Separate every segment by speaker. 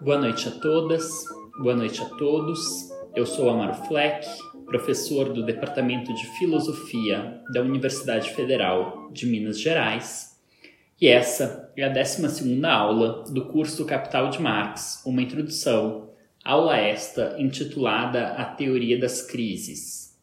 Speaker 1: boa noite a todas, boa noite a todos. Eu sou Amaro Fleck, professor do Departamento de Filosofia da Universidade Federal de Minas Gerais, e essa é a 12 aula do curso Capital de Marx, uma introdução, aula esta intitulada A Teoria das Crises.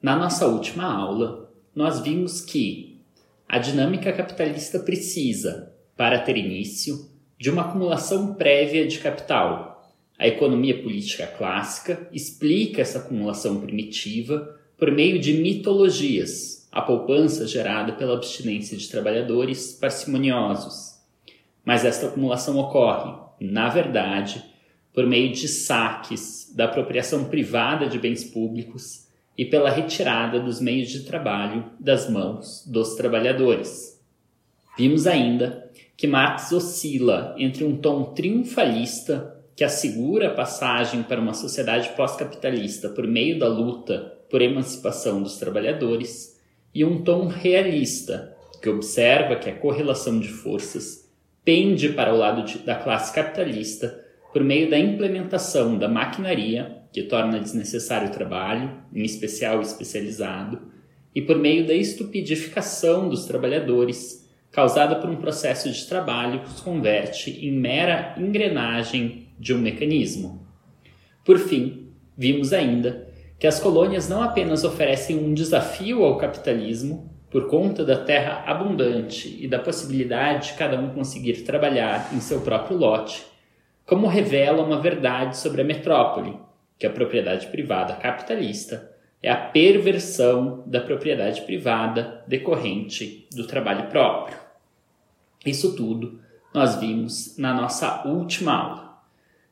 Speaker 1: Na nossa última aula, nós vimos que a dinâmica capitalista precisa, para ter início, de uma acumulação prévia de capital. A economia política clássica explica essa acumulação primitiva por meio de mitologias, a poupança gerada pela abstinência de trabalhadores parcimoniosos. Mas esta acumulação ocorre, na verdade, por meio de saques da apropriação privada de bens públicos e pela retirada dos meios de trabalho das mãos dos trabalhadores. Vimos ainda que Marx oscila entre um tom triunfalista, que assegura a passagem para uma sociedade pós-capitalista por meio da luta por emancipação dos trabalhadores, e um tom realista, que observa que a correlação de forças pende para o lado de, da classe capitalista por meio da implementação da maquinaria, que torna desnecessário o trabalho, em especial especializado, e por meio da estupidificação dos trabalhadores, causada por um processo de trabalho que os converte em mera engrenagem de um mecanismo. Por fim, vimos ainda que as colônias não apenas oferecem um desafio ao capitalismo, por conta da terra abundante e da possibilidade de cada um conseguir trabalhar em seu próprio lote, como revela uma verdade sobre a metrópole, que a propriedade privada capitalista é a perversão da propriedade privada decorrente do trabalho próprio. Isso tudo nós vimos na nossa última aula.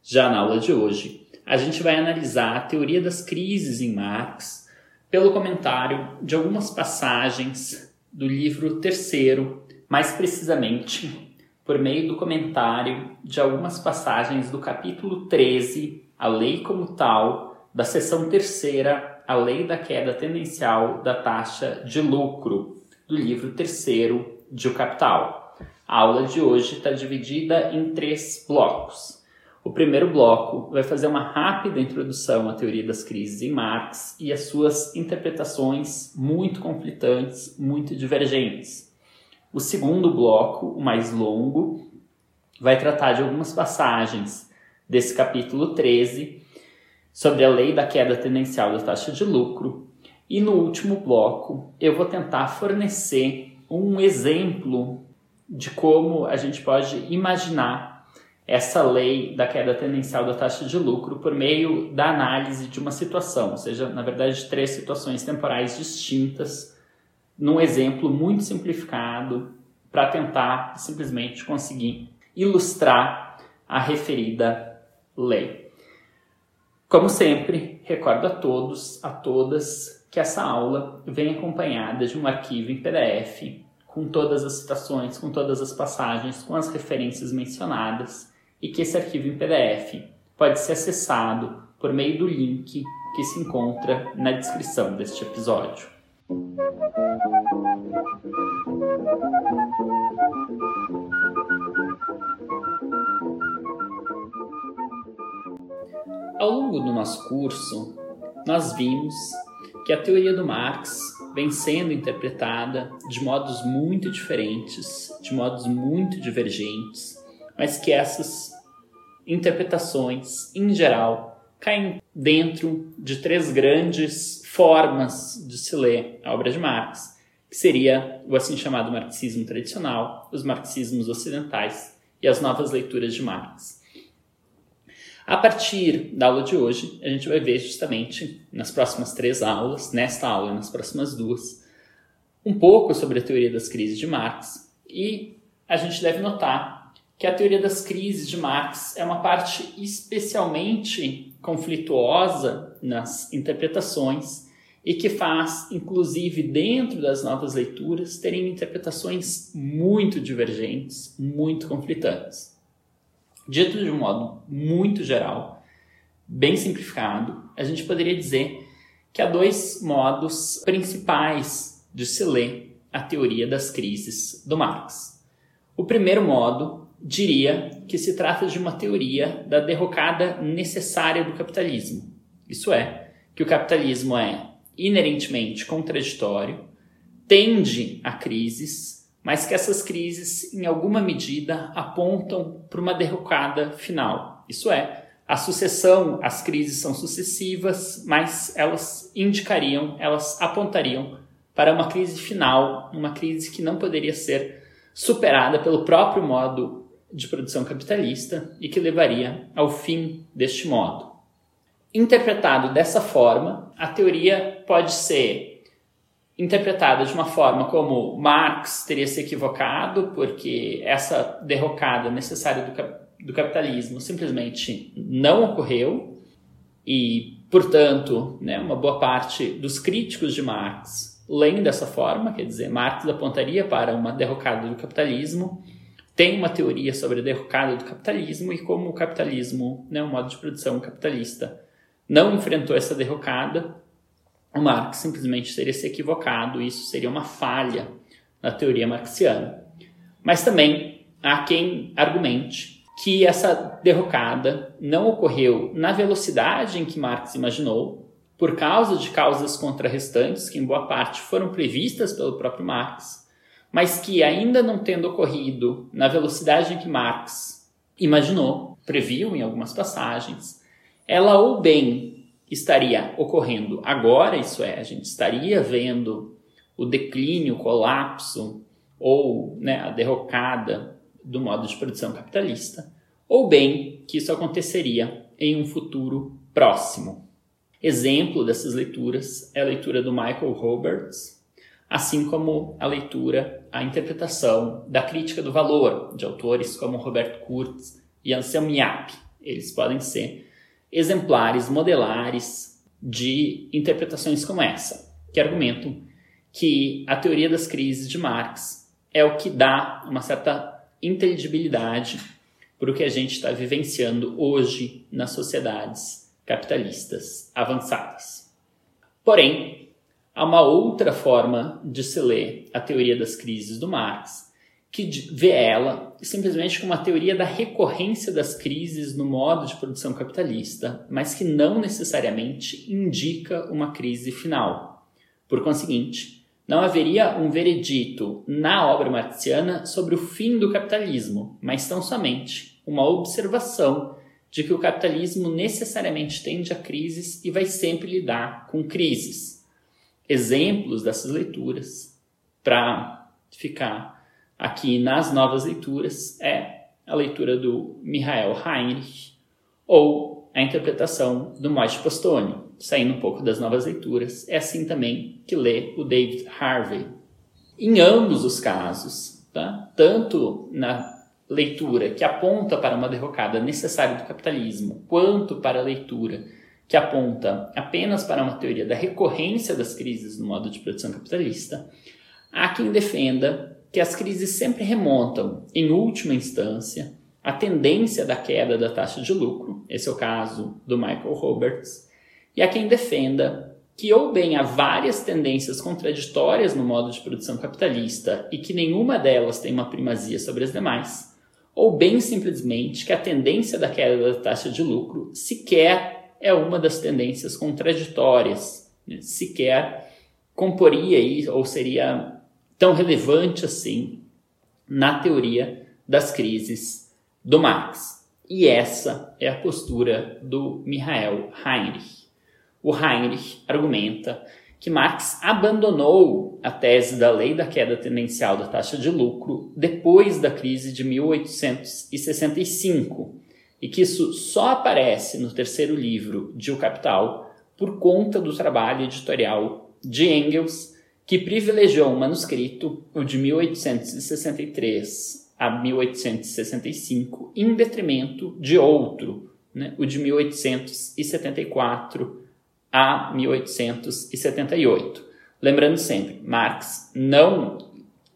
Speaker 1: Já na aula de hoje, a gente vai analisar a teoria das crises em Marx pelo comentário de algumas passagens do livro terceiro, mais precisamente por meio do comentário de algumas passagens do capítulo 13, a lei como tal, da seção terceira, a lei da queda tendencial da taxa de lucro, do livro terceiro de O Capital. A aula de hoje está dividida em três blocos. O primeiro bloco vai fazer uma rápida introdução à teoria das crises em Marx e as suas interpretações muito conflitantes, muito divergentes. O segundo bloco, o mais longo, vai tratar de algumas passagens desse capítulo 13 sobre a lei da queda tendencial da taxa de lucro. E no último bloco, eu vou tentar fornecer um exemplo de como a gente pode imaginar essa lei da queda tendencial da taxa de lucro por meio da análise de uma situação, ou seja, na verdade, três situações temporais distintas, num exemplo muito simplificado, para tentar simplesmente conseguir ilustrar a referida lei. Como sempre, recordo a todos, a todas, que essa aula vem acompanhada de um arquivo em PDF com todas as citações, com todas as passagens, com as referências mencionadas e que esse arquivo em PDF pode ser acessado por meio do link que se encontra na descrição deste episódio. Ao longo do nosso curso, nós vimos que a teoria do Marx vem sendo interpretada de modos muito diferentes, de modos muito divergentes, mas que essas interpretações, em geral, caem dentro de três grandes formas de se ler a obra de Marx, que seria o assim chamado marxismo tradicional, os marxismos ocidentais e as novas leituras de Marx. A partir da aula de hoje, a gente vai ver justamente nas próximas três aulas, nesta aula e nas próximas duas, um pouco sobre a teoria das crises de Marx e a gente deve notar que a teoria das crises de Marx é uma parte especialmente conflituosa nas interpretações e que faz, inclusive dentro das novas leituras, terem interpretações muito divergentes, muito conflitantes. Dito de um modo muito geral, bem simplificado, a gente poderia dizer que há dois modos principais de se ler a teoria das crises do Marx. O primeiro modo diria que se trata de uma teoria da derrocada necessária do capitalismo. Isso é, que o capitalismo é inerentemente contraditório, tende a crises, mas que essas crises, em alguma medida, apontam para uma derrocada final. Isso é, a sucessão, as crises são sucessivas, mas elas indicariam, elas apontariam para uma crise final, uma crise que não poderia ser superada pelo próprio modo de produção capitalista e que levaria ao fim deste modo. Interpretado dessa forma, a teoria pode ser interpretada de uma forma como Marx teria se equivocado, porque essa derrocada necessária do, do capitalismo simplesmente não ocorreu, e, portanto, né, uma boa parte dos críticos de Marx leem dessa forma, quer dizer, Marx apontaria para uma derrocada do capitalismo, tem uma teoria sobre a derrocada do capitalismo e como o capitalismo, né, o modo de produção capitalista, não enfrentou essa derrocada, o Marx simplesmente teria se equivocado, isso seria uma falha na teoria marxiana. Mas também há quem argumente que essa derrocada não ocorreu na velocidade em que Marx imaginou, por causa de causas contrarrestantes que em boa parte foram previstas pelo próprio Marx, mas que ainda não tendo ocorrido na velocidade em que Marx imaginou, previu em algumas passagens, ela ou bem estaria ocorrendo agora, isso é, a gente estaria vendo o declínio, o colapso ou né, a derrocada do modo de produção capitalista, ou bem que isso aconteceria em um futuro próximo. Exemplo dessas leituras é a leitura do Michael Roberts, assim como a leitura, a interpretação da crítica do valor de autores como Roberto Kurtz e Anselm Yap. Eles podem ser exemplares modelares de interpretações como essa, que argumentam que a teoria das crises de Marx é o que dá uma certa inteligibilidade para o que a gente está vivenciando hoje nas sociedades capitalistas avançadas. Porém, há uma outra forma de se ler a teoria das crises do Marx, que vê ela simplesmente como uma teoria da recorrência das crises no modo de produção capitalista, mas que não necessariamente indica uma crise final. Por conseguinte, não haveria um veredito na obra marxiana sobre o fim do capitalismo, mas tão somente uma observação de que o capitalismo necessariamente tende a crises e vai sempre lidar com crises. Exemplos dessas leituras, para ficar aqui nas novas leituras é a leitura do Michael Heinrich ou a interpretação do Moishe Postone, saindo um pouco das novas leituras. É assim também que lê o David Harvey. Em ambos os casos, tá? tanto na leitura que aponta para uma derrocada necessária do capitalismo, quanto para a leitura que aponta apenas para uma teoria da recorrência das crises no modo de produção capitalista, há quem defenda que as crises sempre remontam, em última instância, à tendência da queda da taxa de lucro, esse é o caso do Michael Roberts, e há quem defenda que ou bem há várias tendências contraditórias no modo de produção capitalista e que nenhuma delas tem uma primazia sobre as demais, ou bem simplesmente que a tendência da queda da taxa de lucro sequer é uma das tendências contraditórias, né? sequer comporia aí, ou seria tão relevante assim na teoria das crises do Marx. E essa é a postura do Michael Heinrich. O Heinrich argumenta que Marx abandonou a tese da lei da queda tendencial da taxa de lucro depois da crise de 1865 e que isso só aparece no terceiro livro de O Capital por conta do trabalho editorial de Engels que privilegiou um manuscrito, o de 1863 a 1865, em detrimento de outro, né, o de 1874 a 1878. Lembrando sempre, Marx não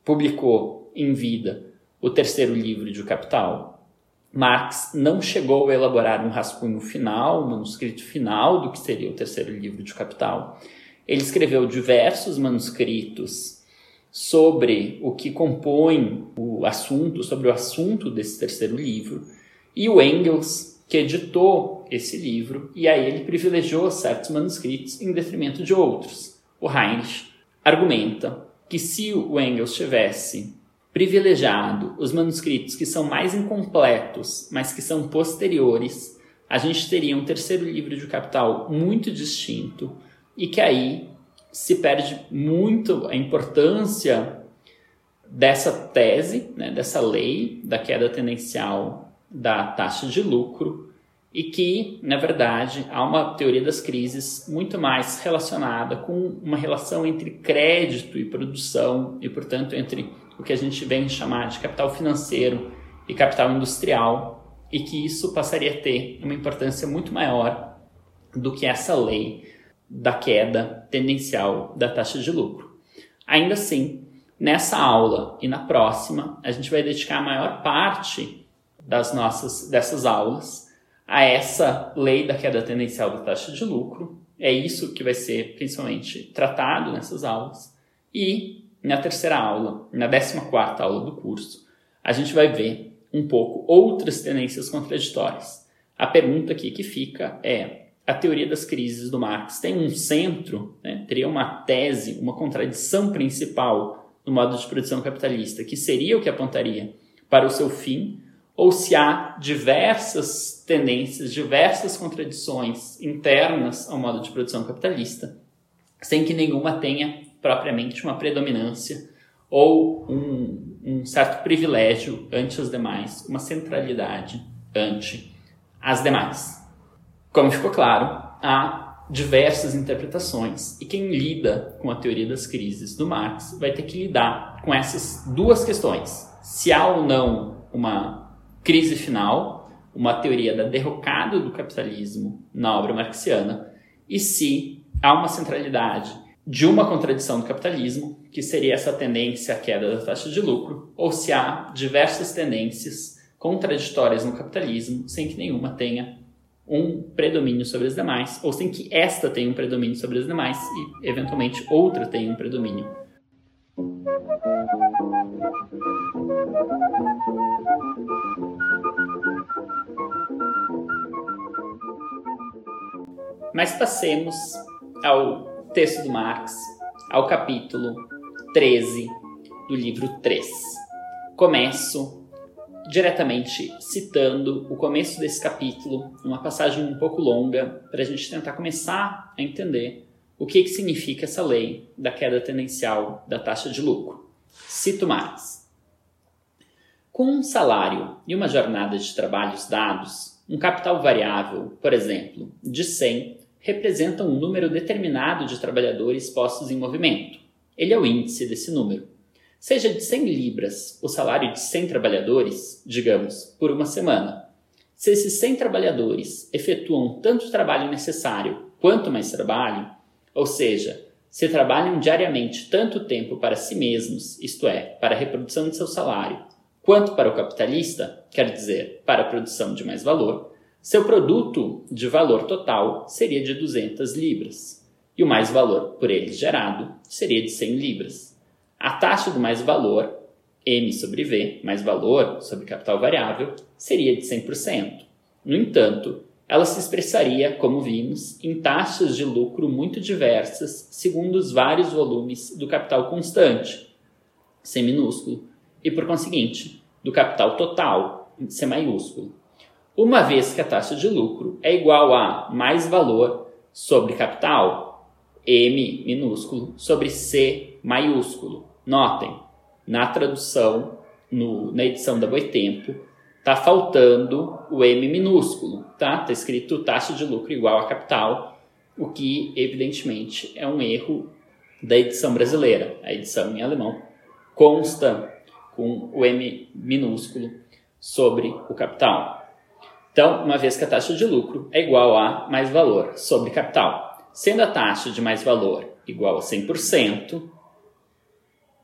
Speaker 1: publicou em vida o terceiro livro de O Capital. Marx não chegou a elaborar um rascunho final, um manuscrito final do que seria o terceiro livro de O Capital. Ele escreveu diversos manuscritos sobre o que compõe o assunto, sobre o assunto desse terceiro livro, e o Engels, que editou esse livro, e aí ele privilegiou certos manuscritos em detrimento de outros. O Heinrich argumenta que se o Engels tivesse privilegiado os manuscritos que são mais incompletos, mas que são posteriores, a gente teria um terceiro livro de Capital muito distinto e que aí se perde muito a importância dessa tese, né, dessa lei da queda tendencial da taxa de lucro e que, na verdade, há uma teoria das crises muito mais relacionada com uma relação entre crédito e produção e, portanto, entre o que a gente vem chamar de capital financeiro e capital industrial e que isso passaria a ter uma importância muito maior do que essa lei da queda tendencial da taxa de lucro. Ainda assim, nessa aula e na próxima, a gente vai dedicar a maior parte das nossas dessas aulas a essa lei da queda tendencial da taxa de lucro. É isso que vai ser principalmente tratado nessas aulas. E na terceira aula, na décima quarta aula do curso, a gente vai ver um pouco outras tendências contraditórias. A pergunta aqui que fica é: a teoria das crises do Marx tem um centro, né? teria uma tese, uma contradição principal no modo de produção capitalista, que seria o que apontaria para o seu fim, ou se há diversas tendências, diversas contradições internas ao modo de produção capitalista, sem que nenhuma tenha propriamente uma predominância ou um, um certo privilégio ante as demais, uma centralidade ante as demais. Como ficou claro, há diversas interpretações e quem lida com a teoria das crises do Marx vai ter que lidar com essas duas questões: se há ou não uma crise final, uma teoria da derrocada do capitalismo na obra marxiana, e se há uma centralidade de uma contradição do capitalismo, que seria essa tendência à queda da taxa de lucro, ou se há diversas tendências contraditórias no capitalismo, sem que nenhuma tenha um predomínio sobre as demais, ou sem que esta tenha um predomínio sobre as demais e, eventualmente, outra tenha um predomínio. Mas passemos ao texto do Marx, ao capítulo 13 do livro 3. Começo diretamente citando o começo desse capítulo, uma passagem um pouco longa, para a gente tentar começar a entender o que, que significa essa lei da queda tendencial da taxa de lucro. Cito Marx. Com um salário e uma jornada de trabalhos dados, um capital variável, por exemplo, de 100 representa um número determinado de trabalhadores postos em movimento. Ele é o índice desse número. Seja de 100 libras o salário de 100 trabalhadores, digamos, por uma semana. Se esses 100 trabalhadores efetuam tanto trabalho necessário quanto mais trabalho, ou seja, se trabalham diariamente tanto tempo para si mesmos, isto é, para a reprodução de seu salário, quanto para o capitalista, quer dizer, para a produção de mais valor, seu produto de valor total seria de 200 libras, e o mais valor por ele gerado seria de 100 libras. A taxa do mais valor, M sobre V, mais valor sobre capital variável, seria de 100%. No entanto, ela se expressaria, como vimos, em taxas de lucro muito diversas segundo os vários volumes do capital constante, C minúsculo, e por conseguinte, do capital total, C maiúsculo uma vez que a taxa de lucro é igual a mais valor sobre capital, M minúsculo, sobre C maiúsculo. Notem, na tradução, no, na edição da Boitempo, está faltando o M minúsculo, tá? Está escrito taxa de lucro igual a capital, o que evidentemente é um erro da edição brasileira. A edição em alemão consta com o M minúsculo sobre o capital. Então, uma vez que a taxa de lucro é igual a mais valor sobre capital, sendo a taxa de mais valor igual a 100%,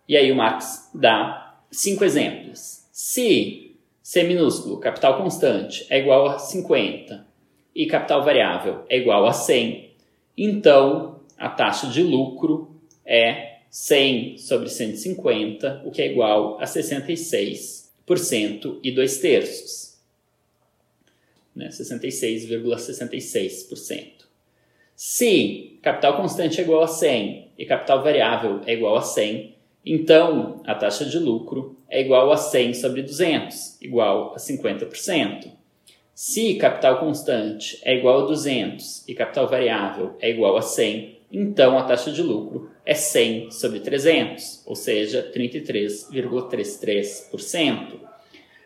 Speaker 1: e aí o Max dá cinco exemplos. Se C minúsculo, capital constante, é igual a 50 e capital variável é igual a 100, então a taxa de lucro é 100 sobre 150, o que é igual a 66% e 2 terços. Né? 66,66%. Se capital constante é igual a 100 e capital variável é igual a 100, então a taxa de lucro é igual a 100 sobre 200, igual a 50%. Se capital constante é igual a 200 e capital variável é igual a 100, então a taxa de lucro é 100 sobre 300, ou seja, 33,33%.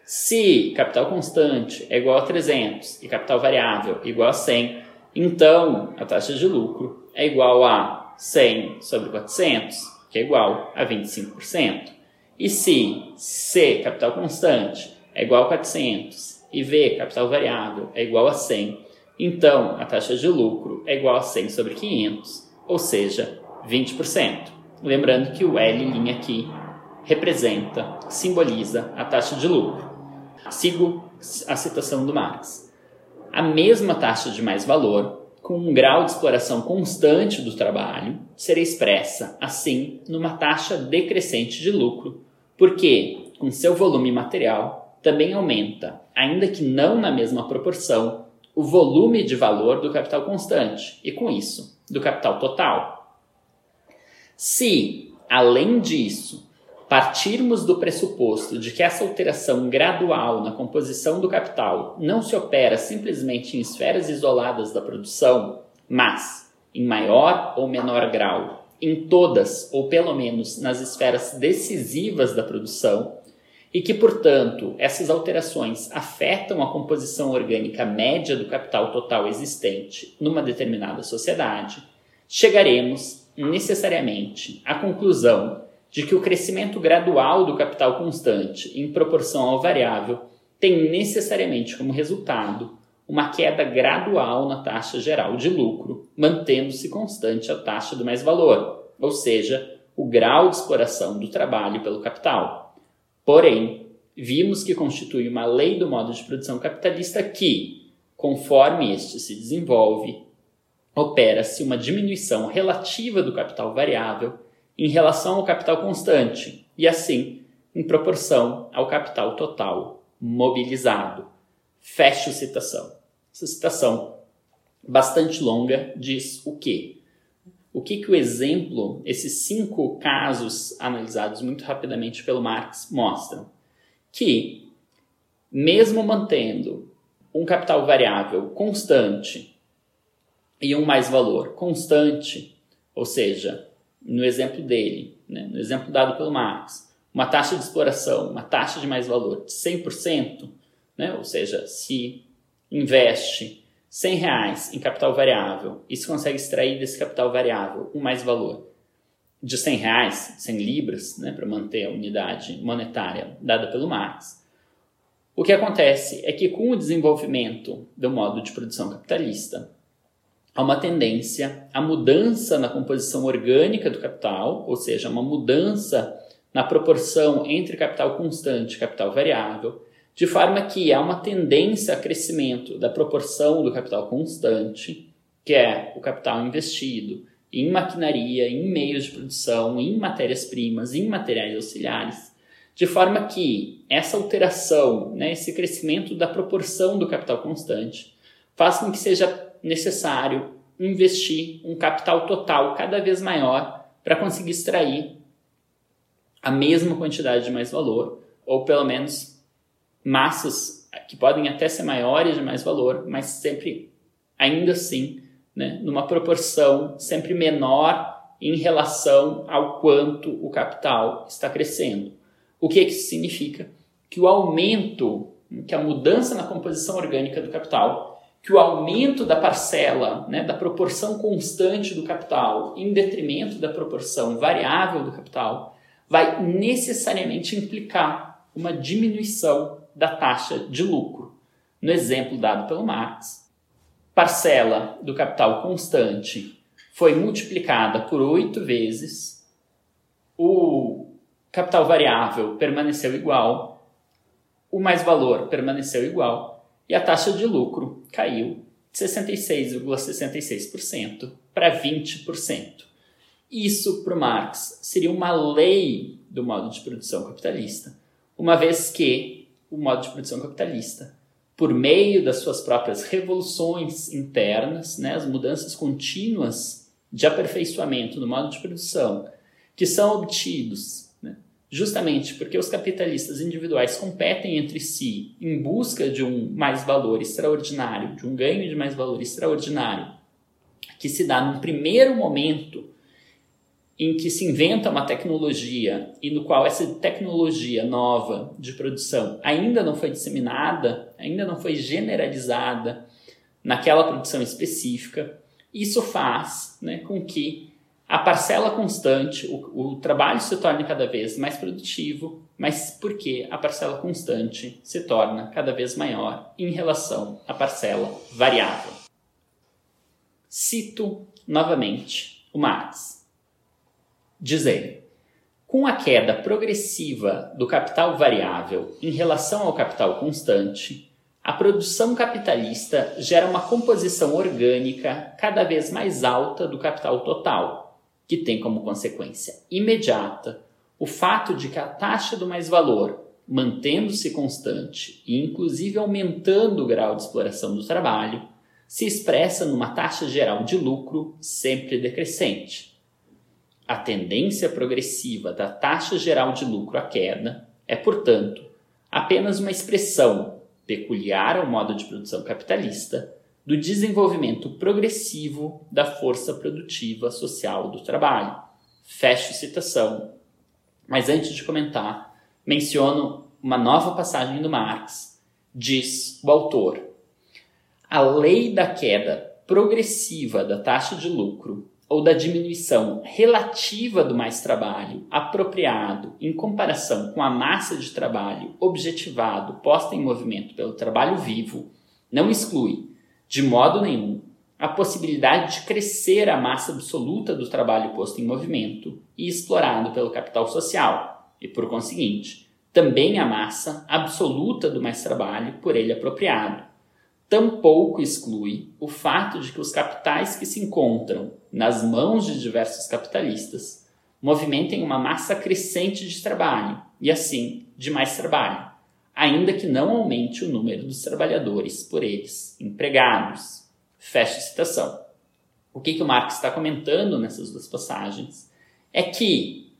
Speaker 1: Se capital constante é igual a 300 e capital variável é igual a 100, então a taxa de lucro é igual a 100 sobre 400, que é igual a 25%. E se C, capital constante, é igual a 400 e V, capital variável, é igual a 100, então a taxa de lucro é igual a 100 sobre 500, ou seja, 20%. Lembrando que o L' aqui representa, simboliza a taxa de lucro. Sigo a citação do Marx. A mesma taxa de mais-valor, com um grau de exploração constante do trabalho, será expressa, assim, numa taxa decrescente de lucro, porque, com seu volume material, também aumenta, ainda que não na mesma proporção, o volume de valor do capital constante e, com isso, do capital total. Se, além disso, partirmos do pressuposto de que essa alteração gradual na composição do capital não se opera simplesmente em esferas isoladas da produção, mas, em maior ou menor grau, em todas ou pelo menos nas esferas decisivas da produção, e que, portanto, essas alterações afetam a composição orgânica média do capital total existente numa determinada sociedade, chegaremos necessariamente à conclusão de que o crescimento gradual do capital constante em proporção ao variável tem necessariamente como resultado uma queda gradual na taxa geral de lucro, mantendo-se constante a taxa do mais-valor, ou seja, o grau de exploração do trabalho pelo capital. Porém, vimos que constitui uma lei do modo de produção capitalista que, conforme este se desenvolve, opera-se uma diminuição relativa do capital variável em relação ao capital constante e, assim, em proporção ao capital total mobilizado. Fecho citação. Essa citação, bastante longa, diz o quê? O que, que o exemplo, esses cinco casos analisados muito rapidamente pelo Marx, mostram? Que, mesmo mantendo um capital variável constante e um mais-valor constante, ou seja, no exemplo dele, né, no exemplo dado pelo Marx, uma taxa de exploração, uma taxa de mais-valor de 100%, né, ou seja, se investe 100 reais em capital variável e se consegue extrair desse capital variável um mais valor de 100 reais, 100 libras, né, para manter a unidade monetária dada pelo Marx, o que acontece é que com o desenvolvimento do modo de produção capitalista, há uma tendência à mudança na composição orgânica do capital, ou seja, uma mudança na proporção entre capital constante e capital variável, de forma que há uma tendência a crescimento da proporção do capital constante, que é o capital investido em maquinaria, em meios de produção, em matérias-primas, em materiais auxiliares, de forma que essa alteração, né, esse crescimento da proporção do capital constante, faz com que seja necessário investir um capital total cada vez maior para conseguir extrair a mesma quantidade de mais valor, ou pelo menos massas que podem até ser maiores de mais valor, mas sempre, ainda assim, né, numa proporção sempre menor em relação ao quanto o capital está crescendo. O que, que isso significa? Que o aumento, que a mudança na composição orgânica do capital, que o aumento da parcela, né, da proporção constante do capital, em detrimento da proporção variável do capital, vai necessariamente implicar uma diminuição da taxa de lucro. No exemplo dado pelo Marx, parcela do capital constante foi multiplicada por oito vezes, o capital variável permaneceu igual, o mais-valor permaneceu igual e a taxa de lucro caiu de 66,66% ,66 para 20%. Isso, para Marx, seria uma lei do modo de produção capitalista, uma vez que o modo de produção capitalista, por meio das suas próprias revoluções internas, né, as mudanças contínuas de aperfeiçoamento do modo de produção, que são obtidos justamente porque os capitalistas individuais competem entre si em busca de um mais valor extraordinário, de um ganho de mais valor extraordinário, que se dá num primeiro momento em que se inventa uma tecnologia e no qual essa tecnologia nova de produção ainda não foi disseminada, ainda não foi generalizada naquela produção específica, isso faz né, com que a parcela constante, o, o trabalho se torne cada vez mais produtivo, mas porque a parcela constante se torna cada vez maior em relação à parcela variável. Cito novamente o Marx dizendo: com a queda progressiva do capital variável em relação ao capital constante, a produção capitalista gera uma composição orgânica cada vez mais alta do capital total, que tem como consequência imediata o fato de que a taxa do mais-valor, mantendo-se constante e inclusive aumentando o grau de exploração do trabalho, se expressa numa taxa geral de lucro sempre decrescente. A tendência progressiva da taxa geral de lucro à queda é, portanto, apenas uma expressão peculiar ao modo de produção capitalista do desenvolvimento progressivo da força produtiva social do trabalho. Fecho citação. Mas antes de comentar, menciono uma nova passagem do Marx. Diz o autor: a lei da queda progressiva da taxa de lucro ou da diminuição relativa do mais trabalho apropriado em comparação com a massa de trabalho objetivado posta em movimento pelo trabalho vivo não exclui, de modo nenhum, a possibilidade de crescer a massa absoluta do trabalho posto em movimento e explorado pelo capital social, e por conseguinte, também a massa absoluta do mais trabalho por ele apropriado. Tampouco exclui o fato de que os capitais que se encontram nas mãos de diversos capitalistas movimentem uma massa crescente de trabalho e, assim, de mais trabalho, ainda que não aumente o número dos trabalhadores por eles empregados. Fecha citação. O que, que o Marx está comentando nessas duas passagens é que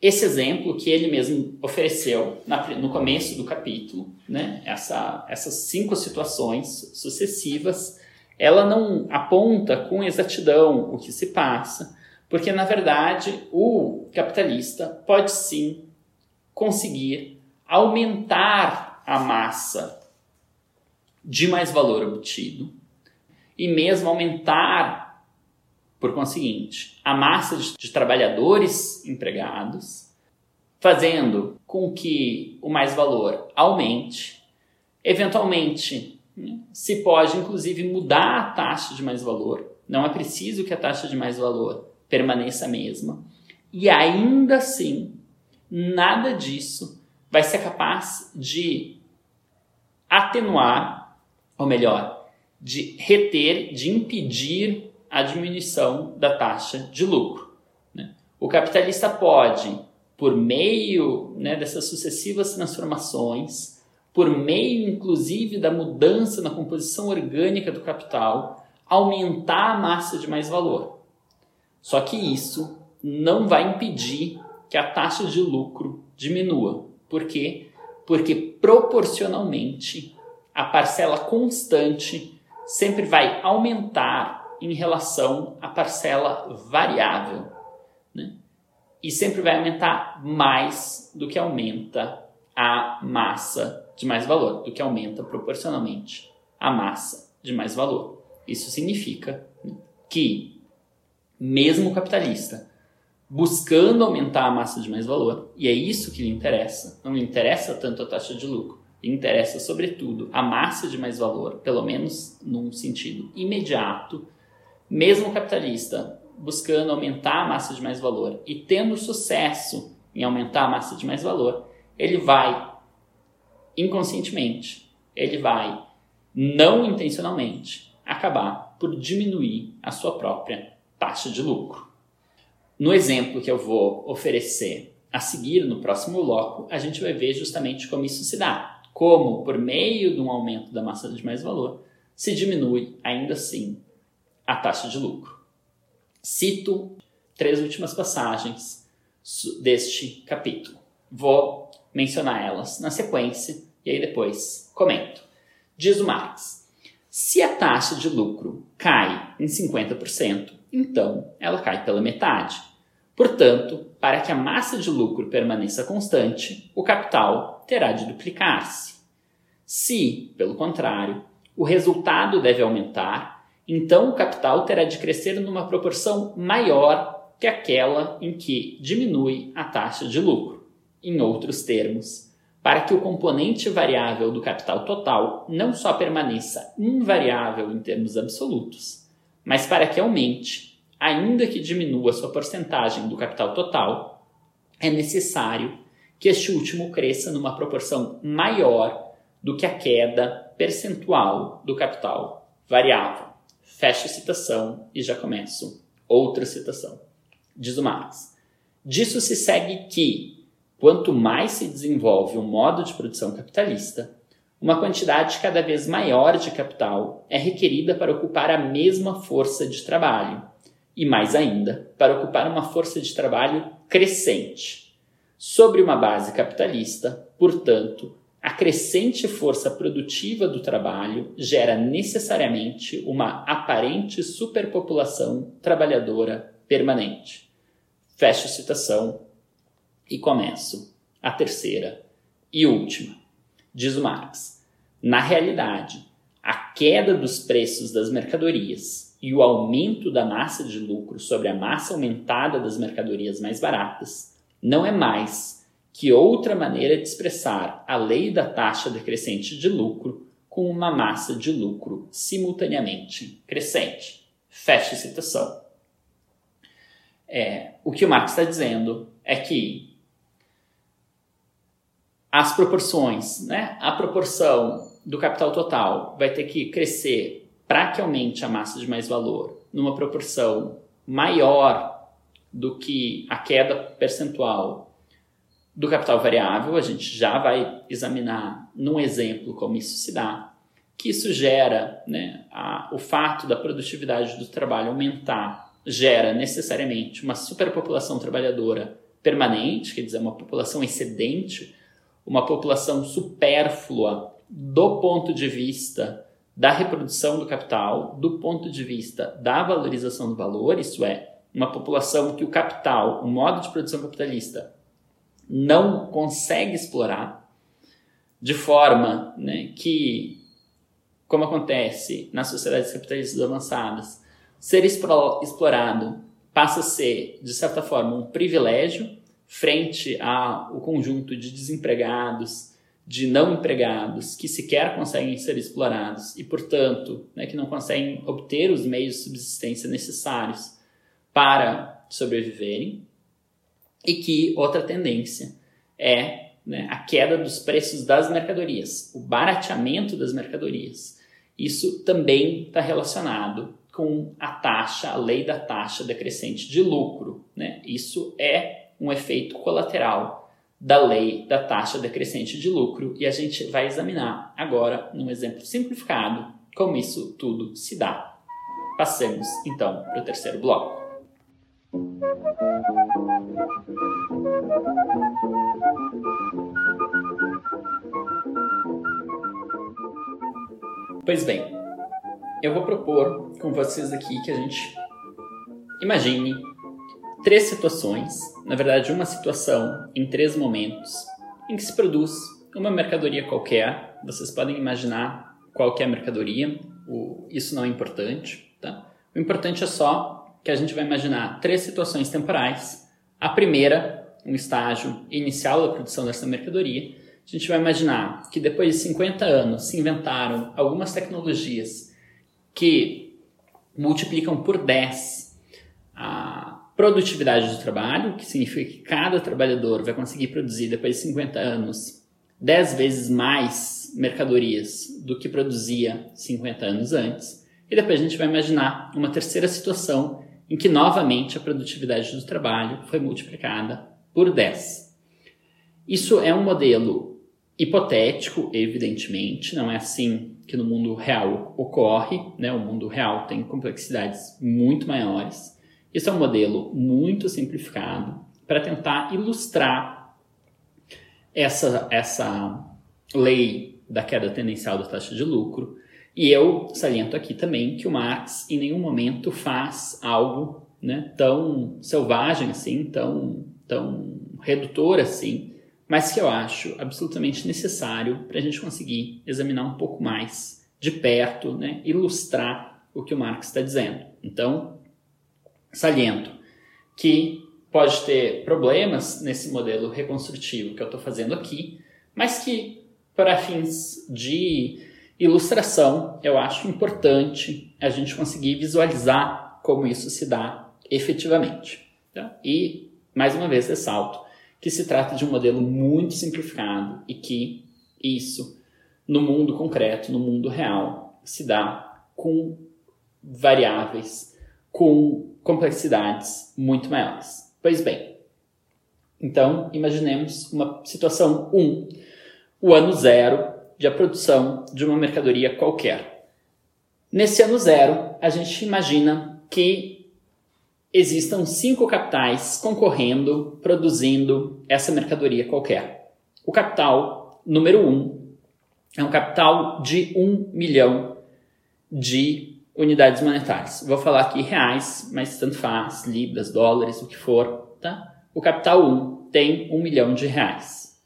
Speaker 1: esse exemplo que ele mesmo ofereceu na, no começo do capítulo, né, essa, essas cinco situações sucessivas, ela não aponta com exatidão o que se passa, porque na verdade o capitalista pode sim conseguir aumentar a massa de mais valor obtido e mesmo aumentar por conseguinte, a massa de, de trabalhadores empregados, fazendo com que o mais valor aumente. Eventualmente, né, se pode inclusive mudar a taxa de mais valor. Não é preciso que a taxa de mais valor permaneça a mesma. E ainda assim, nada disso vai ser capaz de atenuar, ou melhor, de reter, de impedir a diminuição da taxa de lucro. Né? O capitalista pode, por meio né, dessas sucessivas transformações, por meio inclusive da mudança na composição orgânica do capital, aumentar a massa de mais valor. Só que isso não vai impedir que a taxa de lucro diminua. Por quê? Porque proporcionalmente a parcela constante sempre vai aumentar em relação à parcela variável. Né? E sempre vai aumentar mais do que aumenta a massa de mais valor, do que aumenta proporcionalmente a massa de mais valor. Isso significa que, mesmo o capitalista, buscando aumentar a massa de mais valor, e é isso que lhe interessa, não lhe interessa tanto a taxa de lucro, lhe interessa, sobretudo, a massa de mais valor, pelo menos num sentido imediato, mesmo capitalista, buscando aumentar a massa de mais valor e tendo sucesso em aumentar a massa de mais valor, ele vai inconscientemente, ele vai não intencionalmente acabar por diminuir a sua própria taxa de lucro. No exemplo que eu vou oferecer a seguir no próximo bloco, a gente vai ver justamente como isso se dá. Como, por meio de um aumento da massa de mais valor, se diminui ainda assim a taxa de lucro. Cito três últimas passagens deste capítulo. Vou mencionar elas na sequência e aí depois comento. Diz o Marx: se a taxa de lucro cai em 50%, então ela cai pela metade. Portanto, para que a massa de lucro permaneça constante, o capital terá de duplicar-se. Se, pelo contrário, o resultado deve aumentar, então o capital terá de crescer numa proporção maior que aquela em que diminui a taxa de lucro. Em outros termos, para que o componente variável do capital total não só permaneça invariável em termos absolutos, mas para que aumente, ainda que diminua sua porcentagem do capital total, é necessário que este último cresça numa proporção maior do que a queda percentual do capital variável. Fecho citação e já começo outra citação. Diz o Marx. Disso se segue que, quanto mais se desenvolve um modo de produção capitalista, uma quantidade cada vez maior de capital é requerida para ocupar a mesma força de trabalho, e mais ainda, para ocupar uma força de trabalho crescente. Sobre uma base capitalista, portanto, a crescente força produtiva do trabalho gera necessariamente uma aparente superpopulação trabalhadora permanente. Fecho citação e começo a terceira e última. Diz o Marx: na realidade, a queda dos preços das mercadorias e o aumento da massa de lucro sobre a massa aumentada das mercadorias mais baratas não é mais que outra maneira de expressar a lei da taxa decrescente de lucro com uma massa de lucro simultaneamente crescente. Fecha citação. É, o que o Marx está dizendo é que as proporções, né, a proporção do capital total vai ter que crescer para que aumente a massa de mais valor numa proporção maior do que a queda percentual do capital variável, a gente já vai examinar num exemplo como isso se dá, que isso gera, né, a, o fato da produtividade do trabalho aumentar, gera necessariamente uma superpopulação trabalhadora permanente, quer dizer, uma população excedente, uma população supérflua do ponto de vista da reprodução do capital, do ponto de vista da valorização do valor, isso é, uma população que o capital, o modo de produção capitalista, não consegue explorar, de forma né, que, como acontece nas sociedades capitalistas avançadas, ser explorado passa a ser, de certa forma, um privilégio frente ao conjunto de desempregados, de não empregados que sequer conseguem ser explorados e, portanto, né, que não conseguem obter os meios de subsistência necessários para sobreviverem e que outra tendência é né, a queda dos preços das mercadorias, o barateamento das mercadorias. Isso também está relacionado com a taxa, a lei da taxa decrescente de lucro. Né? Isso é um efeito colateral da lei da taxa decrescente de lucro e a gente vai examinar agora, num exemplo simplificado, como isso tudo se dá. Passemos então para o terceiro bloco. Pois bem, eu vou propor com vocês aqui que a gente imagine três situações, na verdade, uma situação em três momentos, em que se produz uma mercadoria qualquer. Vocês podem imaginar qual é a mercadoria, o, isso não é importante. Tá? O importante é só que a gente vai imaginar três situações temporais. A primeira, um estágio inicial da produção dessa mercadoria, a gente vai imaginar que depois de 50 anos se inventaram algumas tecnologias que multiplicam por 10 a produtividade do trabalho, que significa que cada trabalhador vai conseguir produzir depois de 50 anos 10 vezes mais mercadorias do que produzia 50 anos antes. E depois a gente vai imaginar uma terceira situação em que novamente a produtividade do trabalho foi multiplicada por 10. Isso é um modelo hipotético, evidentemente, não é assim que no mundo real ocorre, né? O mundo real tem complexidades muito maiores. Isso é um modelo muito simplificado para tentar ilustrar essa, essa lei da queda tendencial da taxa de lucro. E eu saliento aqui também que o Marx em nenhum momento faz algo né, tão selvagem assim, tão, tão redutor assim, mas que eu acho absolutamente necessário para a gente conseguir examinar um pouco mais de perto, né, ilustrar o que o Marx está dizendo. Então, saliento que pode ter problemas nesse modelo reconstrutivo que eu estou fazendo aqui, mas que, para fins de ilustração, eu acho importante a gente conseguir visualizar como isso se dá efetivamente. Tá? E, mais uma vez, ressalto que se trata de um modelo muito simplificado e que isso, no mundo concreto, no mundo real, se dá com variáveis, com complexidades muito maiores. Pois bem, então imaginemos uma situação 1, um, o ano zero de a produção de uma mercadoria qualquer. Nesse ano zero, a gente imagina que existam cinco capitais concorrendo, produzindo essa mercadoria qualquer. O capital número um é um capital de um milhão de unidades monetárias. Vou falar aqui reais, mas tanto faz, libras, dólares, o que for, tá? O capital 1 tem um milhão de reais.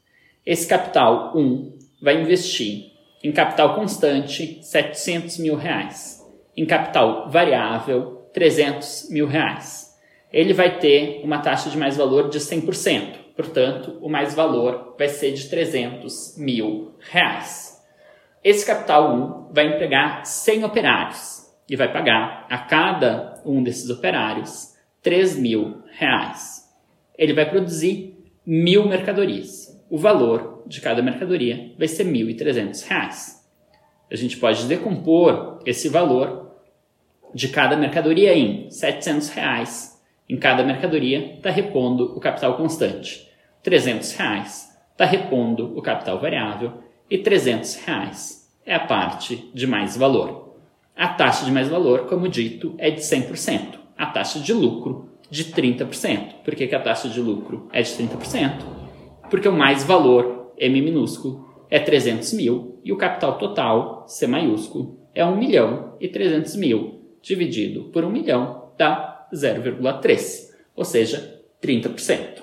Speaker 1: Esse capital 1 vai investir em capital constante 700 mil reais, em capital variável 300 mil reais. Ele vai ter uma taxa de mais-valor de 100%, portanto, o mais-valor vai ser de 300 mil reais. Esse capital 1 vai empregar 100 operários e vai pagar a cada um desses operários 3 mil reais. Ele vai produzir mil mercadorias. O valor de cada mercadoria vai ser R$ 1.300. A gente pode decompor esse valor de cada mercadoria em 700 reais. Em cada mercadoria está repondo o capital constante. 300 reais está repondo o capital variável e 300 reais é a parte de mais valor. A taxa de mais valor, como dito, é de 100%. A taxa de lucro de 30%. Por que, que a taxa de lucro é de 30%? Porque o mais valor M minúsculo, é 300 mil e o capital total, C maiúsculo, é 1 milhão e 300 mil. Dividido por 1 milhão dá 0,3, ou seja, 30%.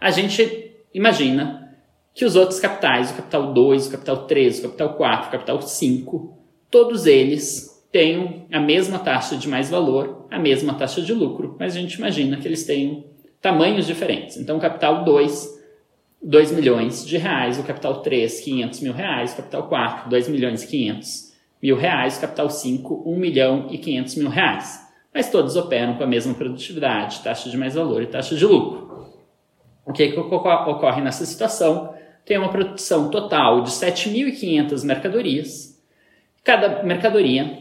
Speaker 1: A gente imagina que os outros capitais, o capital 2, o capital 3, o capital 4, o capital 5, todos eles tenham a mesma taxa de mais-valor, a mesma taxa de lucro, mas a gente imagina que eles tenham tamanhos diferentes. Então, o capital 2 2 milhões de reais, o capital 3, 500 mil reais, o capital 4, 2 milhões e 500 mil reais, o capital 5, 1 milhão e 500 mil reais. Mas todos operam com a mesma produtividade, taxa de mais-valor e taxa de lucro. O que, que ocorre nessa situação? Tem uma produção total de 7.500 mercadorias, cada mercadoria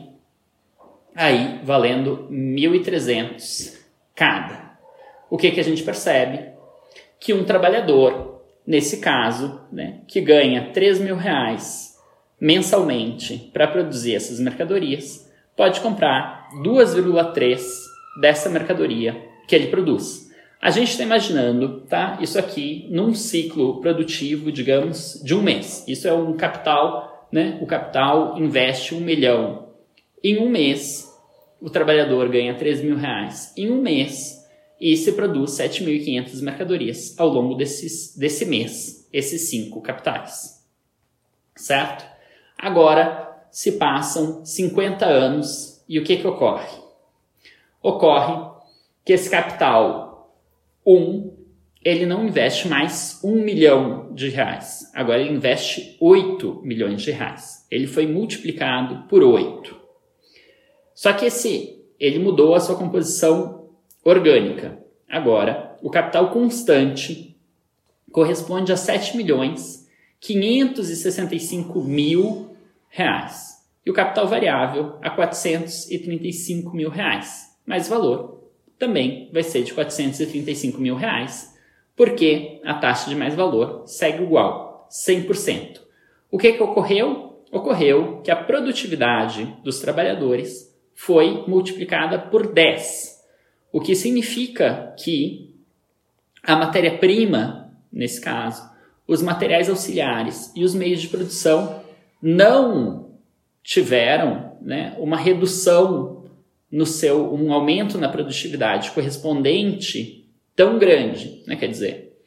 Speaker 1: aí valendo 1.300 cada. O que, que a gente percebe? Que um trabalhador nesse caso, né, que ganha 3 mil reais mensalmente para produzir essas mercadorias, pode comprar 2,3 dessa mercadoria que ele produz. A gente está imaginando, tá? Isso aqui num ciclo produtivo, digamos, de um mês. Isso é um capital, né? O capital investe um milhão. Em um mês, o trabalhador ganha 3 mil reais. Em um mês, e se produz 7.500 mercadorias ao longo desses, desse mês, esses cinco capitais. Certo? Agora se passam 50 anos e o que, que ocorre? Ocorre que esse capital 1 um, ele não investe mais 1 milhão de reais. Agora ele investe 8 milhões de reais. Ele foi multiplicado por 8. Só que esse ele mudou a sua composição orgânica. Agora, o capital constante corresponde a 7 milhões 565 mil reais. E o capital variável a 435 mil reais. mais valor também vai ser de 435 mil reais, porque a taxa de mais valor segue igual, 100%. O que, que ocorreu? Ocorreu que a produtividade dos trabalhadores foi multiplicada por 10, o que significa que a matéria-prima, nesse caso, os materiais auxiliares e os meios de produção não tiveram né, uma redução no seu um aumento na produtividade correspondente tão grande, né? quer dizer,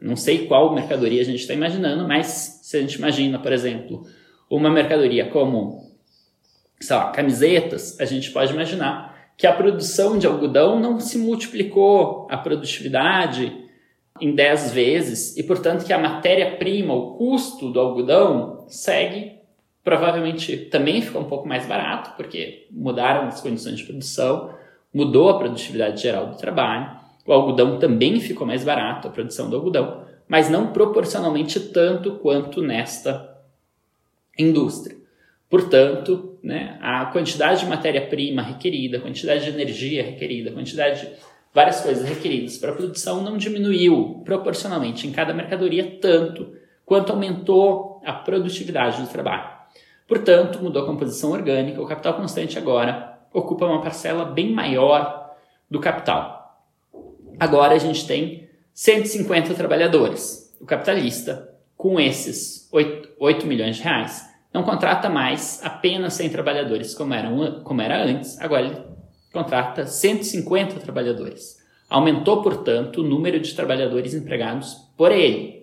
Speaker 1: não sei qual mercadoria a gente está imaginando, mas se a gente imagina, por exemplo, uma mercadoria como, sei lá, camisetas, a gente pode imaginar que a produção de algodão não se multiplicou a produtividade em 10 vezes e, portanto, que a matéria-prima, o custo do algodão segue provavelmente também ficou um pouco mais barato, porque mudaram as condições de produção, mudou a produtividade geral do trabalho, o algodão também ficou mais barato, a produção do algodão, mas não proporcionalmente tanto quanto nesta indústria. Portanto, né, a quantidade de matéria-prima requerida, a quantidade de energia requerida, a quantidade de várias coisas requeridas para a produção não diminuiu proporcionalmente em cada mercadoria tanto quanto aumentou a produtividade do trabalho. Portanto, mudou a composição orgânica, o capital constante agora ocupa uma parcela bem maior do capital. Agora a gente tem 150 trabalhadores. O capitalista, com esses 8, 8 milhões de reais, não contrata mais apenas 100 trabalhadores como, eram, como era antes, agora ele contrata 150 trabalhadores. Aumentou, portanto, o número de trabalhadores empregados por ele,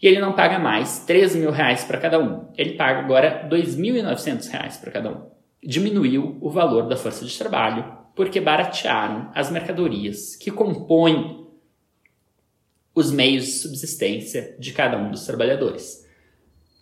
Speaker 1: e ele não paga mais 13 mil reais para cada um. Ele paga agora 2.900 reais para cada um. Diminuiu o valor da força de trabalho porque baratearam as mercadorias que compõem os meios de subsistência de cada um dos trabalhadores.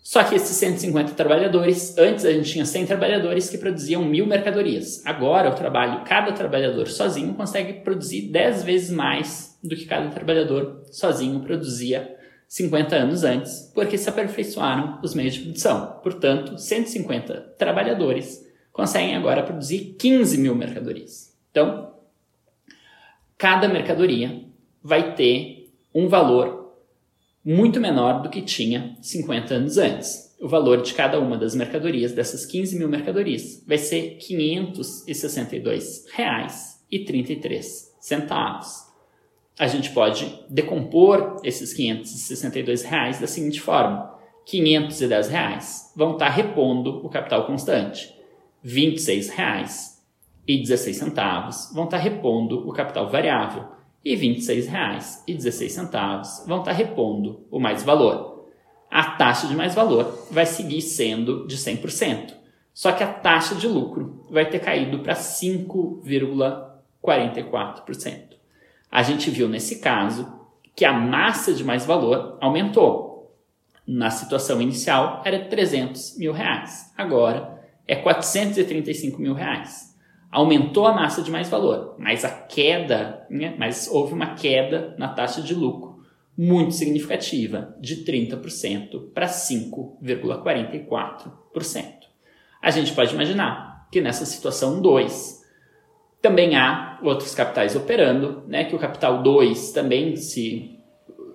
Speaker 1: Só que esses 150 trabalhadores, antes a gente tinha 100 trabalhadores que produziam mil mercadorias. Agora o trabalho, cada trabalhador sozinho consegue produzir 10 vezes mais do que cada trabalhador sozinho produzia 50 anos antes, porque se aperfeiçoaram os meios de produção. Portanto, 150 trabalhadores conseguem agora produzir 15 mil mercadorias. Então, cada mercadoria vai ter um valor muito menor do que tinha 50 anos antes. O valor de cada uma das mercadorias, dessas 15 mil mercadorias, vai ser R$ 562,33 centavos. A gente pode decompor esses 562 reais da seguinte forma: 510 reais vão estar repondo o capital constante, 26 reais e 16 centavos vão estar repondo o capital variável e 26 reais e 16 centavos vão estar repondo o mais valor. A taxa de mais valor vai seguir sendo de 100%, só que a taxa de lucro vai ter caído para 5,44% a gente viu nesse caso que a massa de mais valor aumentou. Na situação inicial era 300 mil reais, agora é 435 mil reais. Aumentou a massa de mais valor, mas a queda, né, mas houve uma queda na taxa de lucro muito significativa, de 30% para 5,44%. A gente pode imaginar que nessa situação 2, também há outros capitais operando, né, que o capital 2 também se,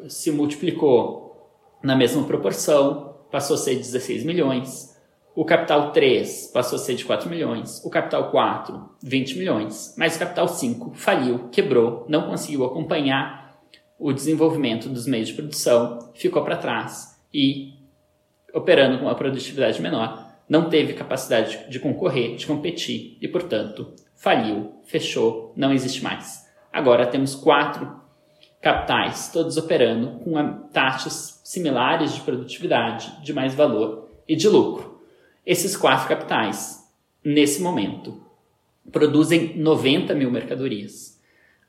Speaker 1: se multiplicou na mesma proporção, passou a ser 16 milhões. O capital 3 passou a ser de 4 milhões. O capital 4, 20 milhões. Mas o capital 5 faliu, quebrou, não conseguiu acompanhar o desenvolvimento dos meios de produção, ficou para trás e, operando com uma produtividade menor, não teve capacidade de concorrer, de competir e, portanto, faliu, fechou, não existe mais. Agora temos quatro capitais, todos operando com taxas similares de produtividade, de mais valor e de lucro. Esses quatro capitais, nesse momento, produzem 90 mil mercadorias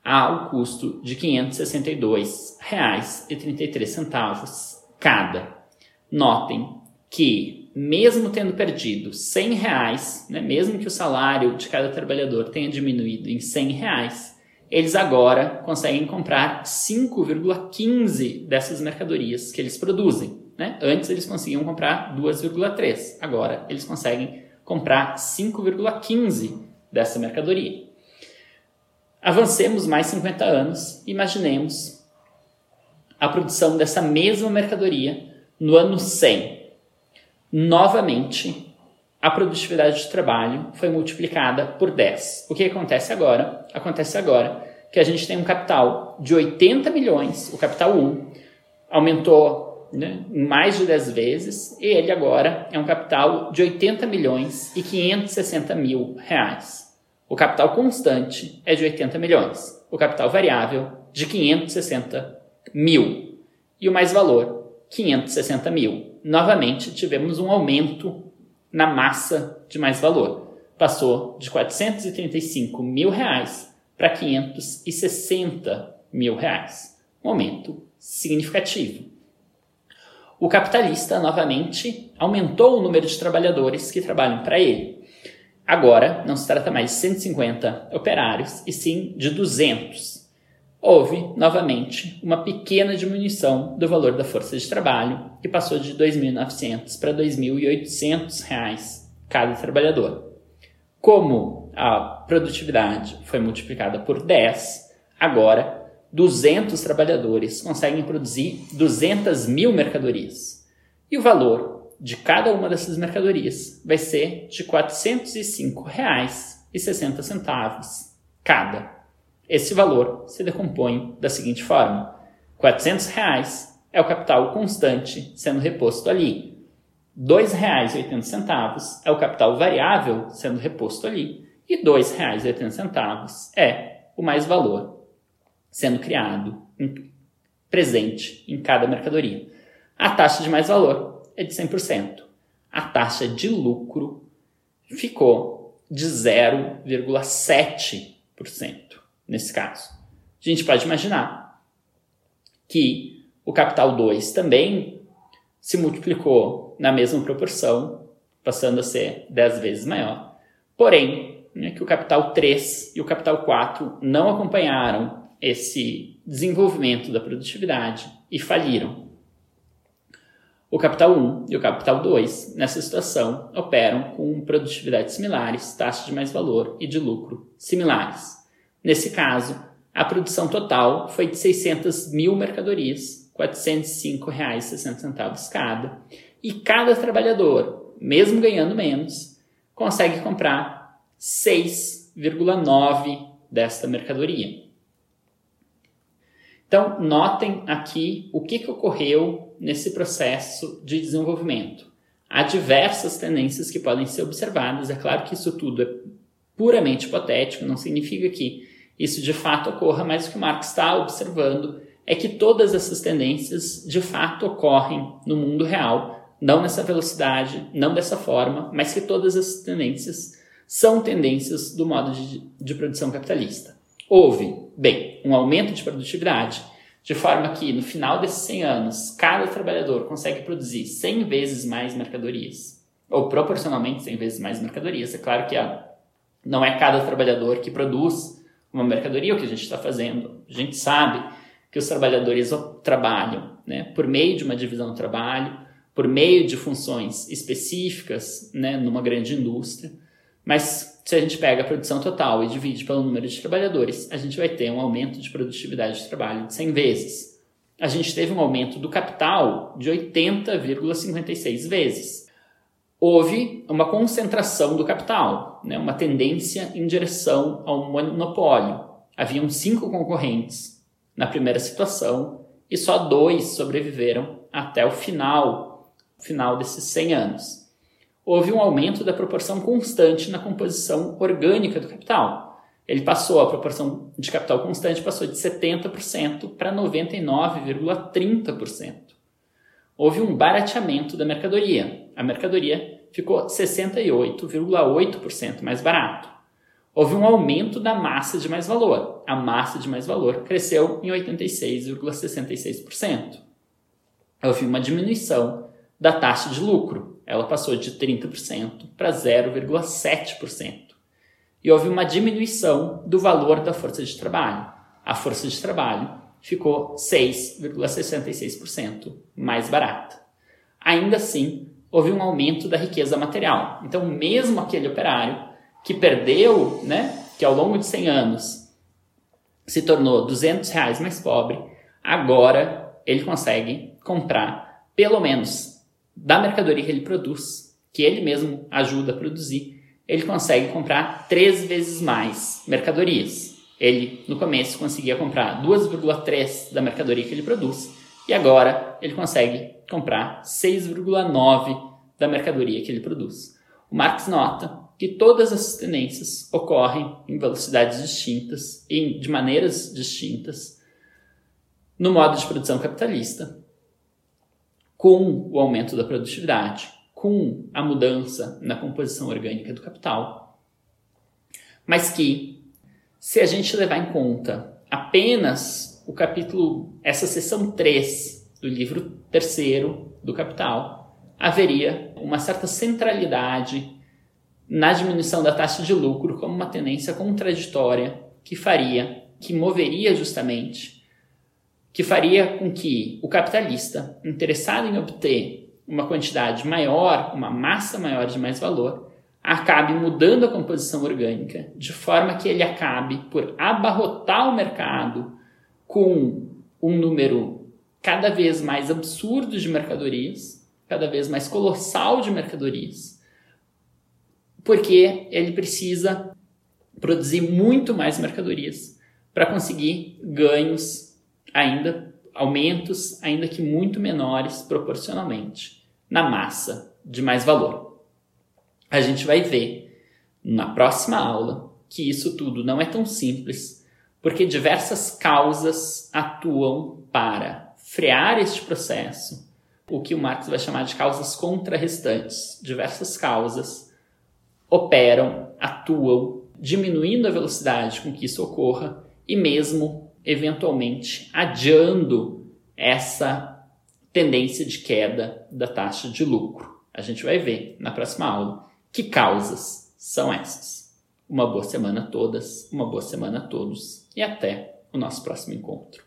Speaker 1: a um custo de R$ 562,33 cada. Notem que mesmo tendo perdido 100 reais, né, mesmo que o salário de cada trabalhador tenha diminuído em 100 reais, eles agora conseguem comprar 5,15 dessas mercadorias que eles produzem. Né? Antes eles conseguiam comprar 2,3, agora eles conseguem comprar 5,15 dessa mercadoria. Avancemos mais 50 anos, imaginemos a produção dessa mesma mercadoria no ano 100. Novamente, a produtividade de trabalho foi multiplicada por 10. O que acontece agora? Acontece agora que a gente tem um capital de 80 milhões, o capital 1 aumentou né, mais de 10 vezes e ele agora é um capital de 80 milhões e 560 mil reais. O capital constante é de 80 milhões, o capital variável de 560 mil e o mais valor 560 mil. Novamente tivemos um aumento na massa de mais valor. Passou de 435 mil reais para 560 mil reais. Um aumento significativo. O capitalista, novamente, aumentou o número de trabalhadores que trabalham para ele. Agora, não se trata mais de 150 operários, e sim de 200 houve, novamente, uma pequena diminuição do valor da força de trabalho, que passou de R$ 2.900 para R$ 2.800 cada trabalhador. Como a produtividade foi multiplicada por 10, agora 200 trabalhadores conseguem produzir 200 mil mercadorias. E o valor de cada uma dessas mercadorias vai ser de R$ 405,60 cada. Esse valor se decompõe da seguinte forma: 400 reais é o capital constante sendo reposto ali. R$ 2,80 é o capital variável sendo reposto ali. E R$ 2,80 é o mais valor sendo criado, em, presente em cada mercadoria. A taxa de mais valor é de 100%. A taxa de lucro ficou de 0,7% nesse caso. A gente pode imaginar que o capital 2 também se multiplicou na mesma proporção, passando a ser 10 vezes maior. Porém, né, que o capital 3 e o capital 4 não acompanharam esse desenvolvimento da produtividade e faliram. O capital 1 e o capital 2, nessa situação, operam com produtividades similares, taxa de mais valor e de lucro similares. Nesse caso, a produção total foi de 600 mil mercadorias, R$ 405,60 cada, e cada trabalhador, mesmo ganhando menos, consegue comprar 6,9 desta mercadoria. Então, notem aqui o que, que ocorreu nesse processo de desenvolvimento. Há diversas tendências que podem ser observadas. É claro que isso tudo é puramente hipotético, não significa que isso de fato ocorra, mas o que Marx está observando é que todas essas tendências de fato ocorrem no mundo real, não nessa velocidade, não dessa forma, mas que todas essas tendências são tendências do modo de, de produção capitalista. Houve, bem, um aumento de produtividade, de forma que no final desses 100 anos, cada trabalhador consegue produzir 100 vezes mais mercadorias, ou proporcionalmente 100 vezes mais mercadorias. É claro que não é cada trabalhador que produz uma mercadoria, o que a gente está fazendo. A gente sabe que os trabalhadores trabalham né, por meio de uma divisão do trabalho, por meio de funções específicas né, numa grande indústria, mas se a gente pega a produção total e divide pelo número de trabalhadores, a gente vai ter um aumento de produtividade de trabalho de 100 vezes. A gente teve um aumento do capital de 80,56 vezes houve uma concentração do capital, né, uma tendência em direção ao monopólio. Haviam cinco concorrentes na primeira situação e só dois sobreviveram até o final, final desses 100 anos. Houve um aumento da proporção constante na composição orgânica do capital. Ele passou, a proporção de capital constante passou de 70% para 99,30%. Houve um barateamento da mercadoria. A mercadoria ficou 68,8% mais barato. Houve um aumento da massa de mais valor. A massa de mais valor cresceu em 86,66%. Houve uma diminuição da taxa de lucro. Ela passou de 30% para 0,7%. E houve uma diminuição do valor da força de trabalho. A força de trabalho ficou 6,66% mais barata. Ainda assim, houve um aumento da riqueza material. Então, mesmo aquele operário que perdeu, né, que ao longo de 100 anos se tornou 200 reais mais pobre, agora ele consegue comprar pelo menos da mercadoria que ele produz, que ele mesmo ajuda a produzir, ele consegue comprar três vezes mais mercadorias. Ele, no começo, conseguia comprar 2,3 da mercadoria que ele produz, e agora ele consegue comprar 6,9 da mercadoria que ele produz. O Marx nota que todas essas tendências ocorrem em velocidades distintas e de maneiras distintas no modo de produção capitalista, com o aumento da produtividade, com a mudança na composição orgânica do capital, mas que, se a gente levar em conta apenas o capítulo, essa seção 3 do livro terceiro do Capital, haveria uma certa centralidade na diminuição da taxa de lucro como uma tendência contraditória que faria, que moveria justamente, que faria com que o capitalista, interessado em obter uma quantidade maior, uma massa maior de mais valor, acabe mudando a composição orgânica, de forma que ele acabe por abarrotar o mercado com um número cada vez mais absurdo de mercadorias, cada vez mais colossal de mercadorias, porque ele precisa produzir muito mais mercadorias para conseguir ganhos ainda aumentos ainda que muito menores proporcionalmente na massa de mais valor. A gente vai ver na próxima aula que isso tudo não é tão simples, porque diversas causas atuam para frear este processo, o que o Marx vai chamar de causas contrarrestantes. Diversas causas operam, atuam, diminuindo a velocidade com que isso ocorra e mesmo, eventualmente, adiando essa tendência de queda da taxa de lucro. A gente vai ver na próxima aula que causas são essas. Uma boa semana a todas, uma boa semana a todos e até o nosso próximo encontro.